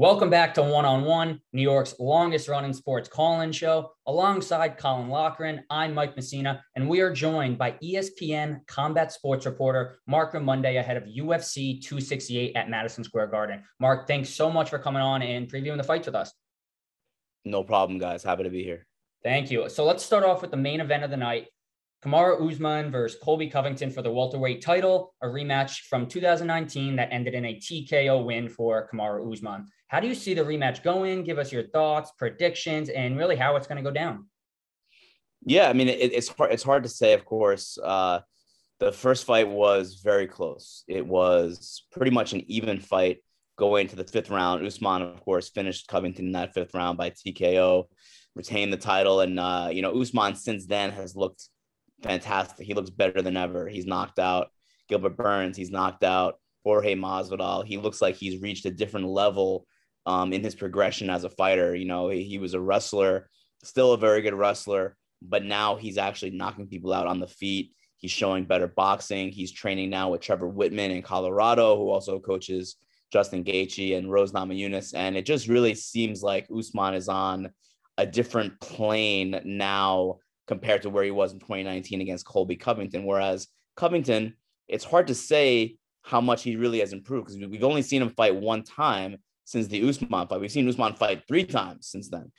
Welcome back to One on One, New York's longest running sports call in show. Alongside Colin Lochran, I'm Mike Messina, and we are joined by ESPN combat sports reporter Marc Raimondi ahead of UFC 268 at Madison Square Garden. Marc, thanks so much for coming on and previewing the fights with us. No problem, guys. Happy to be here. Thank you. So let's start off with the main event of the night Kamaru Usman versus Colby Covington for the welterweight title, a rematch from 2019 that ended in a TKO win for Kamaru Usman. How do you see the rematch going? Give us your thoughts, predictions, and really how it's going to go down. Yeah, I mean, it, it's hard. It's hard to say, of course. Uh, the first fight was very close. It was pretty much an even fight going to the fifth round. Usman, of course, finished Covington in that fifth round by TKO, retained the title, and uh, you know, Usman since then has looked fantastic. He looks better than ever. He's knocked out Gilbert Burns. He's knocked out Jorge Masvidal. He looks like he's reached a different level um, in his progression as a fighter. You know, he, he was a wrestler, still a very good wrestler, but now he's actually knocking people out on the feet. He's showing better boxing. He's training now with Trevor Wittman in Colorado, who also coaches Justin Gaethje and Rose Namajunas. And it just really seems like Usman is on a different plane now compared to where he was in 2019 against Colby Covington. Whereas Covington, it's hard to say how much he really has improved because we've only seen him fight one time since the Usman fight. We've seen Usman fight three times since then.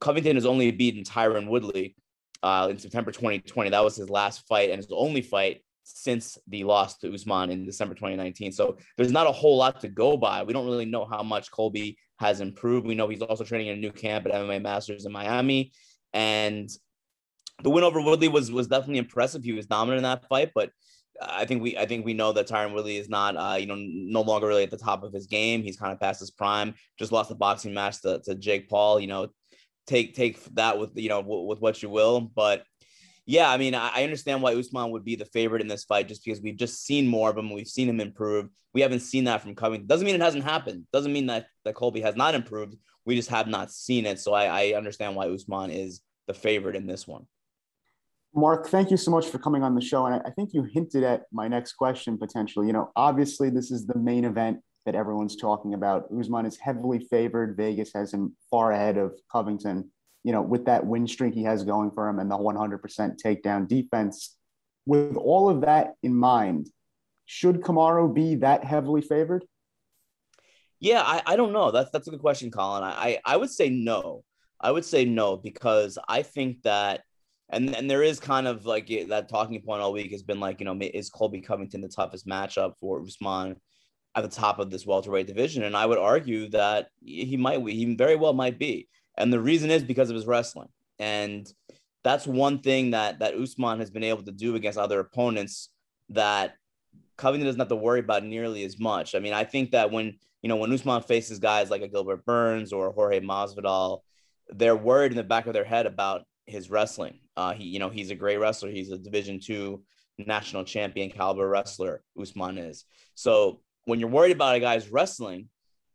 Covington has only beaten Tyron Woodley uh, in September 2020. That was his last fight and his only fight since the loss to Usman in December 2019. So there's not a whole lot to go by. We don't really know how much Colby has improved. We know he's also training in a new camp at MMA Masters in Miami. And the win over Woodley was was definitely impressive. He was dominant in that fight, but I think we I think we know that Tyron Woodley is not uh, you know no longer really at the top of his game. He's kind of past his prime. Just lost the boxing match to, to Jake Paul. You know, take take that with you know w- with what you will. But yeah, I mean, I, I understand why Usman would be the favorite in this fight, just because we've just seen more of him. We've seen him improve. We haven't seen that from Covington. Doesn't mean it hasn't happened. Doesn't mean that that Colby has not improved. We just have not seen it. So I, I understand why Usman is the favorite in this one. Marc, thank you so much for coming on the show. And I think you hinted at my next question potentially. You know, obviously, this is the main event that everyone's talking about. Usman is heavily favored. Vegas has him far ahead of Covington, you know, with that win streak he has going for him and the 100% takedown defense. With all of that in mind, should Kamaru be that heavily favored? Yeah, I, I don't know. That's that's a good question, Colin. I, I would say no. I would say no because I think that and and there is kind of like that talking point all week has been like you know is Colby Covington the toughest matchup for Usman at the top of this welterweight division? And I would argue that he might he very well might be. And the reason is because of his wrestling. And that's one thing that that Usman has been able to do against other opponents that Covington doesn't have to worry about nearly as much. I mean, I think that when you know when Usman faces guys like a Gilbert Burns or Jorge Masvidal, they're worried in the back of their head about his wrestling. Uh, he, you know, he's a great wrestler. He's a Division two national champion caliber wrestler. Usman is. So when you're worried about a guy's wrestling,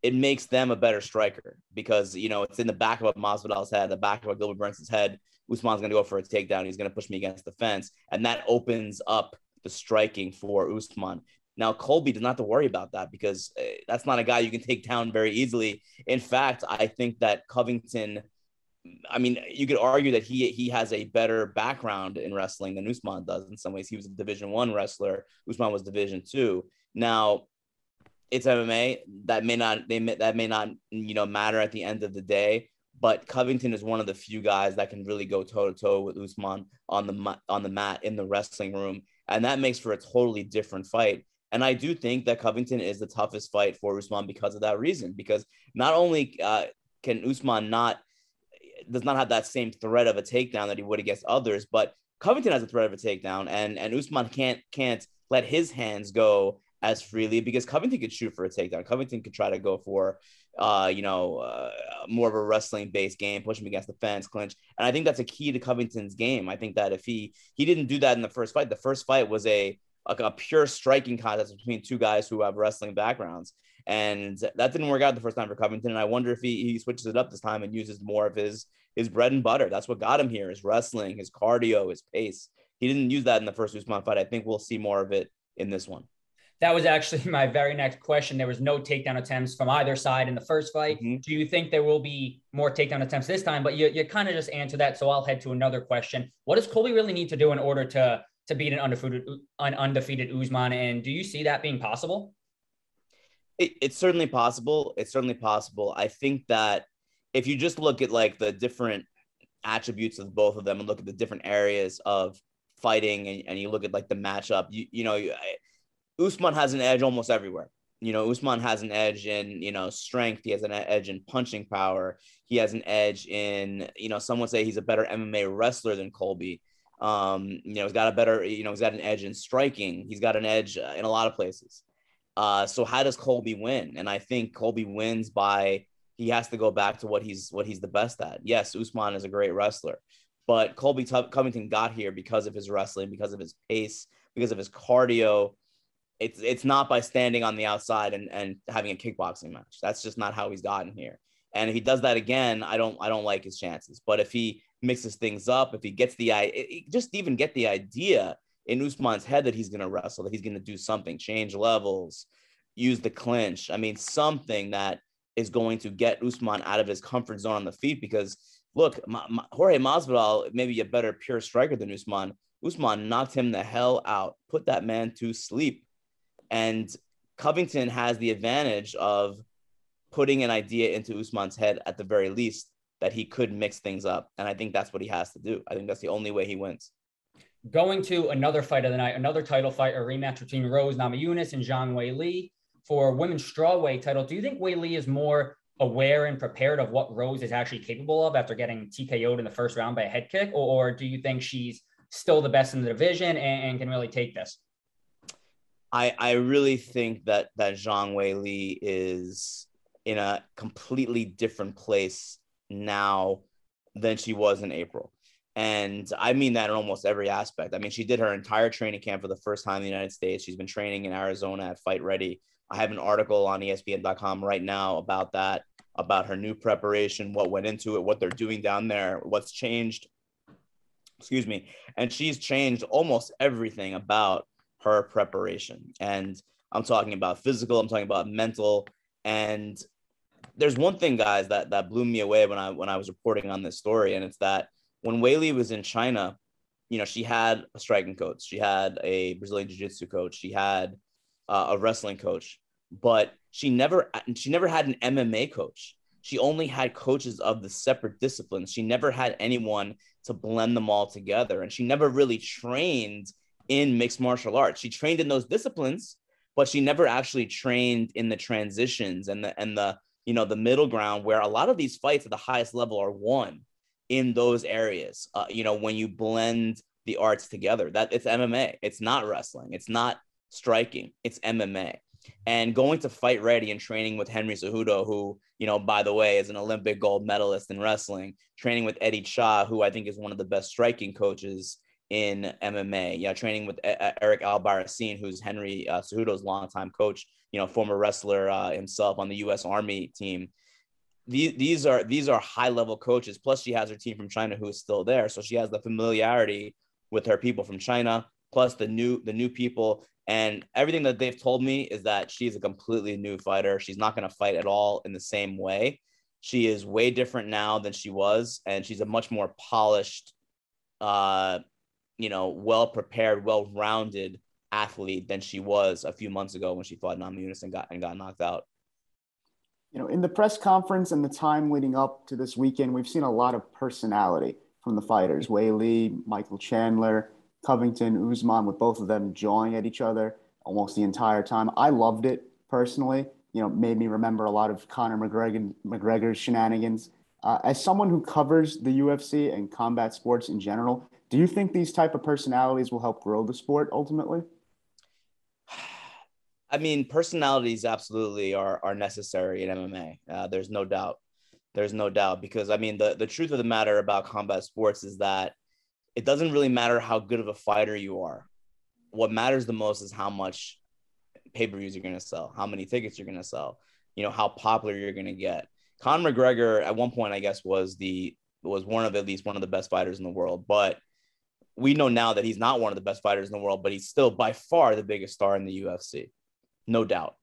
it makes them a better striker because you know it's in the back of a Masvidal's head, the back of a Gilbert Burns' head. Usman's going to go for a takedown. He's going to push me against the fence, and that opens up the striking for Usman. Now Colby does not have to worry about that because uh, that's not a guy you can take down very easily. In fact, I think that Covington I mean, you could argue that he he has a better background in wrestling than Usman does. In some ways, he was a Division One wrestler. Usman was Division Two. Now, it's MMA. That may not they may, that may not you know matter at the end of the day. But Covington is one of the few guys that can really go toe to toe with Usman on the on the mat in the wrestling room, and that makes for a totally different fight. And I do think that Covington is the toughest fight for Usman because of that reason. Because not only uh, can Usman not does not have that same threat of a takedown that he would against others. But Covington has a threat of a takedown, and and Usman can't can't let his hands go as freely because Covington could shoot for a takedown. Covington could try to go for, uh, you know, uh, more of a wrestling based game, push him against the fence, clinch. And I think that's a key to Covington's game. I think that if he he didn't do that in the first fight, the first fight was a like a pure striking contest between two guys who have wrestling backgrounds. And that didn't work out the first time for Covington. And I wonder if he, he switches it up this time and uses more of his his bread and butter. That's what got him here: his wrestling, his cardio, his pace. He didn't use that in the first Usman fight. I think we'll see more of it in this one. That was actually my very next question. There was no takedown attempts from either side in the first fight. Mm-hmm. Do you think there will be more takedown attempts this time? But you, you kind of just answered that. So I'll head to another question. What does Colby really need to do in order to to beat an undefeated an undefeated Usman? And do you see that being possible? It, it's certainly possible. It's certainly possible. I think that if you just look at like the different attributes of both of them and look at the different areas of fighting and, and you look at like the matchup, you you know, Usman has an edge almost everywhere. You know, Usman has an edge in, you know, strength. He has an edge in punching power. He has an edge in, you know, someone say he's a better MMA wrestler than Colby. Um, you know, he's got a better, you know, he's got an edge in striking. He's got an edge uh, in a lot of places. Uh, so how does Colby win? And I think Colby wins by he has to go back to what he's what he's the best at. Yes, Usman is a great wrestler, but Colby T- Covington got here because of his wrestling, because of his pace, because of his cardio, it's it's not by standing on the outside and, and having a kickboxing match. That's just not how he's gotten here. And if he does that again, I don't I don't like his chances. But if he mixes things up, if he gets the I just even get the idea in Usman's head that he's going to wrestle, that he's going to do something, change levels, use the clinch. I mean, something that is going to get Usman out of his comfort zone on the feet. Because look, Ma- Ma- Jorge Masvidal may be a better pure striker than Usman. Usman knocked him the hell out, put that man to sleep. And Covington has the advantage of putting an idea into Usman's head at the very least that he could mix things up. And I think that's what he has to do. I think that's the only way he wins. Going to another fight of the night, another title fight, a rematch between Rose Namajunas and Zhang Weili for women's strawweight title. Do you think Weili is more aware and prepared of what Rose is actually capable of after getting TKO'd in the first round by a head kick? Or, or do you think she's still the best in the division and, and can really take this? I I really think that that Zhang Weili is in a completely different place now than she was in April. And I mean that in almost every aspect. I mean, she did her entire training camp for the first time in the United States. She's been training in Arizona at Fight Ready. I have an article on ESPN.com right now about that, about her new preparation, what went into it, what they're doing down there, what's changed. Excuse me. And she's changed almost everything about her preparation. And I'm talking about physical, I'm talking about mental. And there's one thing, guys, that that blew me away when I when I was reporting on this story, and it's that when Weili was in China, you know, she had a striking coach, she had a Brazilian jiu-jitsu coach, she had uh, a wrestling coach, but she never she never had an MMA coach. She only had coaches of the separate disciplines. She never had anyone to blend them all together, and she never really trained in mixed martial arts. She trained in those disciplines, but she never actually trained in the transitions and the and the you know the middle ground where a lot of these fights at the highest level are won in those areas. Uh, you know when you blend the arts together. That it's MMA. It's not wrestling. It's not striking. It's MMA. And going to fight ready and training with Henry Cejudo, who, you know, by the way, is an Olympic gold medalist in wrestling, training with Eddie Cha, who I think is one of the best striking coaches in MMA. Yeah, training with Eric Albarracin, who's Henry uh, Cejudo's longtime coach. You know, former wrestler uh, himself on the U.S. Army team. These, these are these are high level coaches. Plus, she has her team from China who is still there, so she has the familiarity with her people from China. Plus the new the new people and everything that they've told me is that she's a completely new fighter. She's not going to fight at all in the same way. She is way different now than she was, and she's a much more polished, uh, you know, well prepared, well rounded athlete than she was a few months ago when she fought Namajunas and got and got knocked out. You know, in the press conference and the time leading up to this weekend, we've seen a lot of personality from the fighters. Weili, Michael Chandler, Covington, Usman, with both of them jawing at each other almost the entire time. I loved it personally. You know, made me remember a lot of Conor McGregor, McGregor's shenanigans. Uh, as someone who covers the UFC and combat sports in general, do you think these type of personalities will help grow the sport ultimately? I mean, personalities absolutely are are necessary in MMA. Uh, there's no doubt. There's no doubt because I mean the the truth of the matter about combat sports is that it doesn't really matter how good of a fighter you are. What matters the most is how much pay per views you're going to sell, how many tickets you're going to sell, you know, how popular you're going to get. Conor McGregor at one point, I guess, was the was one of at least one of the best fighters in the world, but we know now that he's not one of the best fighters in the world, but he's still by far the biggest star in the UFC. no doubt.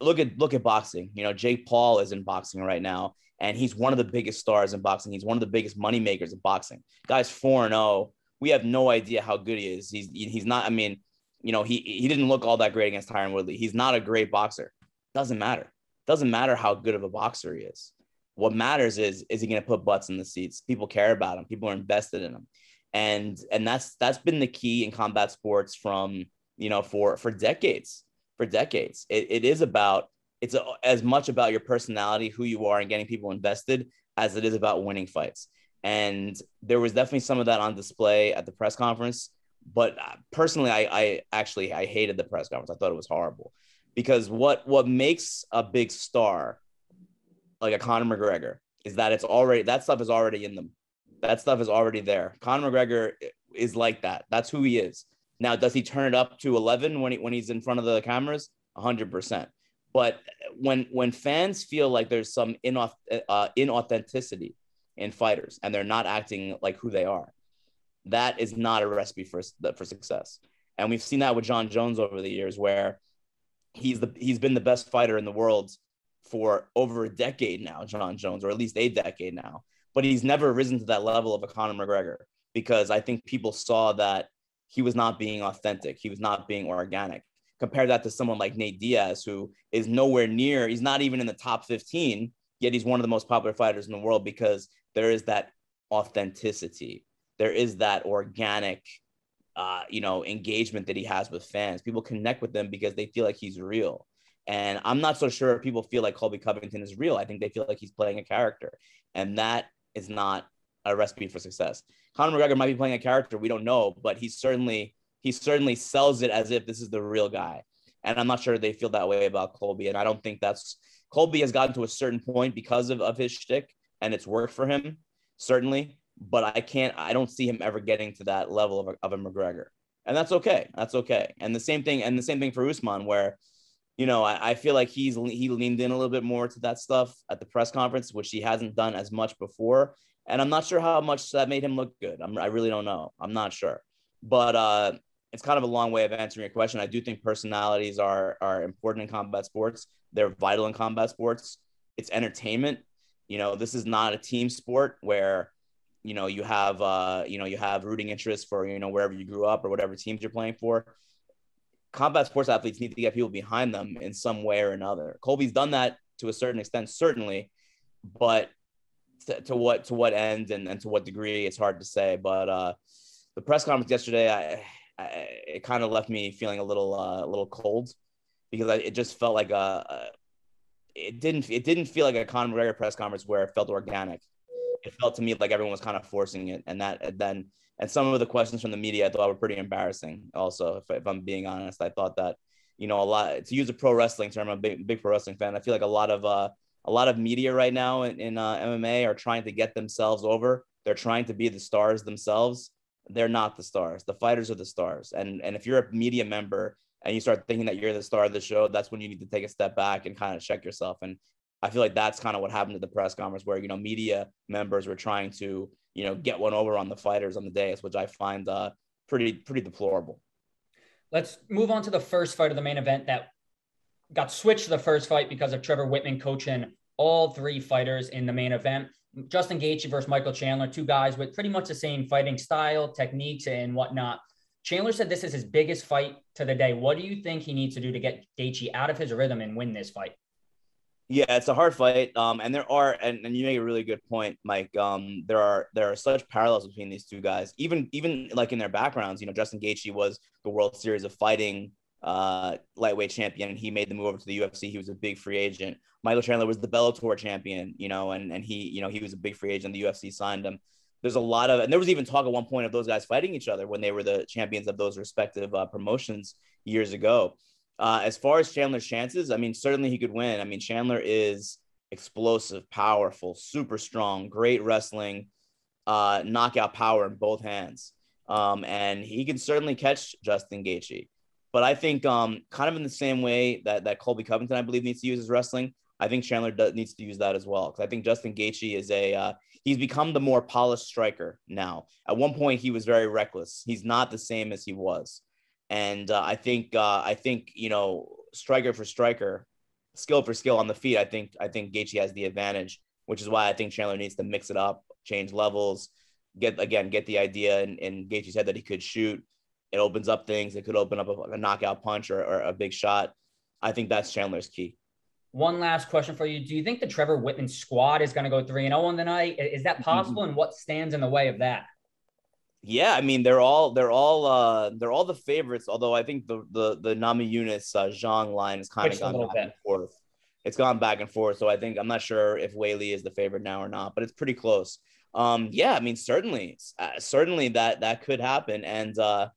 Look at look at boxing. You know, Jake Paul is in boxing right now, and he's one of the biggest stars in boxing. He's one of the biggest money makers in boxing. Guy's four and zero. Oh. We have no idea how good he is. He's he's not. I mean, you know, he he didn't look all that great against Tyron Woodley. He's not a great boxer. Doesn't matter. Doesn't matter how good of a boxer he is. What matters is is he going to put butts in the seats? People care about him. People are invested in him, and and that's that's been the key in combat sports from you know for for decades. For decades, it, it is about it's a, as much about your personality, who you are, and getting people invested as it is about winning fights. And there was definitely some of that on display at the press conference. But personally, I, I actually I hated the press conference. I thought it was horrible because what what makes a big star like a Conor McGregor is that it's already that stuff is already in them. That stuff is already there. Conor McGregor is like that. That's who he is. Now, does he turn it up to 11 when he, when he's in front of the cameras? 100%. But when when fans feel like there's some inauth- uh, inauthenticity in fighters and they're not acting like who they are, that is not a recipe for for success. And we've seen that with Jon Jones over the years, where he's the he's been the best fighter in the world for over a decade now, Jon Jones, or at least a decade now. But he's never risen to that level of a Conor McGregor because I think people saw that he was not being authentic. He was not being organic. Compare that to someone like Nate Diaz, who is nowhere near, he's not even in the top 15, yet he's one of the most popular fighters in the world because there is that authenticity. There is that organic uh, you know, engagement that he has with fans. People connect with them because they feel like he's real. And I'm not so sure if people feel like Colby Covington is real. I think they feel like he's playing a character. And that is not a recipe for success. Conor McGregor might be playing a character, we don't know, but he certainly he certainly sells it as if this is the real guy. And I'm not sure they feel that way about Colby. And I don't think that's Colby has gotten to a certain point because of, of his shtick and it's worked for him, certainly but I can't, I don't see him ever getting to that level of a, of a McGregor. And that's okay. That's okay. And the same thing, and the same thing for Usman, where, you know, I, I feel like he's he leaned in a little bit more to that stuff at the press conference, which he hasn't done as much before. And I'm not sure how much that made him look good. I'm, I really don't know. I'm not sure. But uh, it's kind of a long way of answering your question. I do think personalities are are important in combat sports. They're vital in combat sports. It's entertainment. You know, this is not a team sport where you know you have uh you know you have rooting interest for you know wherever you grew up or whatever teams you're playing for combat sports athletes need to get people behind them in some way or another. Colby's done that to a certain extent certainly but to, to what to what end and, and to what degree it's hard to say but uh the press conference yesterday i, I it kind of left me feeling a little uh, a little cold because I, it just felt like a, a it didn't it didn't feel like a Conor McGregor press conference where it felt organic it felt to me like everyone was kind of forcing it, and that and then and some of the questions from the media I thought were pretty embarrassing. Also, if, if I'm being honest, I thought that you know a lot to use a pro wrestling term. I'm a big, big pro wrestling fan. I feel like a lot of uh, a lot of media right now in, in uh, MMA are trying to get themselves over. They're trying to be the stars themselves. They're not the stars. The fighters are the stars. And and if you're a media member and you start thinking that you're the star of the show, that's when you need to take a step back and kind of check yourself. And I feel like that's kind of what happened at the press conference where, you know, media members were trying to, you know, get one over on the fighters on the dais, which I find uh, pretty, pretty deplorable. Let's move on to the first fight of the main event that got switched to the first fight because of Trevor Wittman coaching all three fighters in the main event. Justin Gaethje versus Michael Chandler, two guys with pretty much the same fighting style, techniques, and whatnot. Chandler said this is his biggest fight to the day. What do you think he needs to do to get Gaethje out of his rhythm and win this fight? Yeah, it's a hard fight. Um, and there are, and, and you make a really good point, Mike. Um, there are there are such parallels between these two guys. Even even like in their backgrounds, you know, Justin Gaethje was the World Series of Fighting uh, lightweight champion, and he made the move over to the UFC. He was a big free agent. Michael Chandler was the Bellator champion, you know, and and he, you know, he was a big free agent. The UFC signed him. There's a lot of, and there was even talk at one point of those guys fighting each other when they were the champions of those respective uh, promotions years ago. Uh, as far as Chandler's chances, I mean, certainly he could win. I mean, Chandler is explosive, powerful, super strong, great wrestling, uh, knockout power in both hands. Um, and he can certainly catch Justin Gaethje. But I think um, kind of in the same way that, that Colby Covington, I believe, needs to use his wrestling, I think Chandler does, needs to use that as well. Because I think Justin Gaethje is a uh, he's become the more polished striker now. At one point, he was very reckless. He's not the same as he was. And uh, I think uh, I think you know striker for striker, skill for skill on the feet, I think I think Gaethje has the advantage, which is why I think Chandler needs to mix it up, change levels, get again get the idea and in Gaethje's head that he could shoot. It opens up things. It could open up a, a knockout punch or, or a big shot. I think that's Chandler's key. One last question for you. Do you think the Trevor Wittman squad is going to go 3 and 0 on the night? Is that possible? Mm-hmm. And what stands in the way of that? Yeah, I mean they're all they're all uh they're all the favorites. Although I think the the the Nami Namajunas uh, Zhang line has kind of gone back bit. and forth. It's gone back and forth. So I think I'm not sure if Weili is the favorite now or not, but it's pretty close. Um, yeah, I mean certainly, uh, certainly that that could happen, and uh,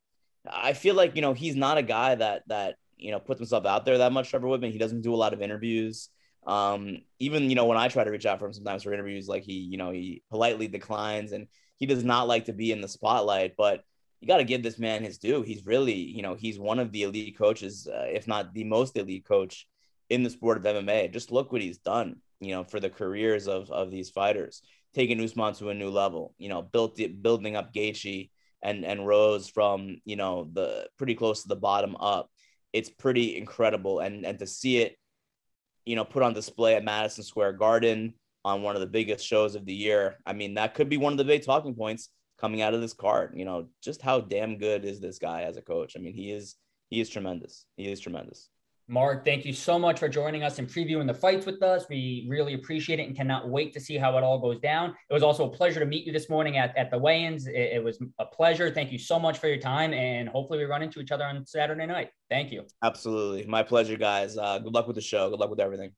I feel like you know he's not a guy that that you know puts himself out there that much. Trevor Wittman, he doesn't do a lot of interviews. Um, even you know when I try to reach out for him sometimes for interviews, like he you know he politely declines and he does not like to be in the spotlight, but you got to give this man his due. He's really, you know, he's one of the elite coaches, uh, if not the most elite coach in the sport of MMA. Just look what he's done, you know, for the careers of of these fighters, taking Usman to a new level. You know, built it, building up Gaethje and and Rose from you know the pretty close to the bottom up. It's pretty incredible, and and to see it, you know, put on display at Madison Square Garden on one of the biggest shows of the year. I mean, that could be one of the big talking points coming out of this card. You know, just how damn good is this guy as a coach? I mean, he is he is tremendous. He is tremendous. Marc, thank you so much for joining us and previewing the fights with us. We really appreciate it and cannot wait to see how it all goes down. It was also a pleasure to meet you this morning at, at the weigh-ins. It, it was a pleasure. Thank you so much for your time, and hopefully we run into each other on Saturday night. Thank you. Absolutely. My pleasure, guys. Uh, good luck with the show. Good luck with everything.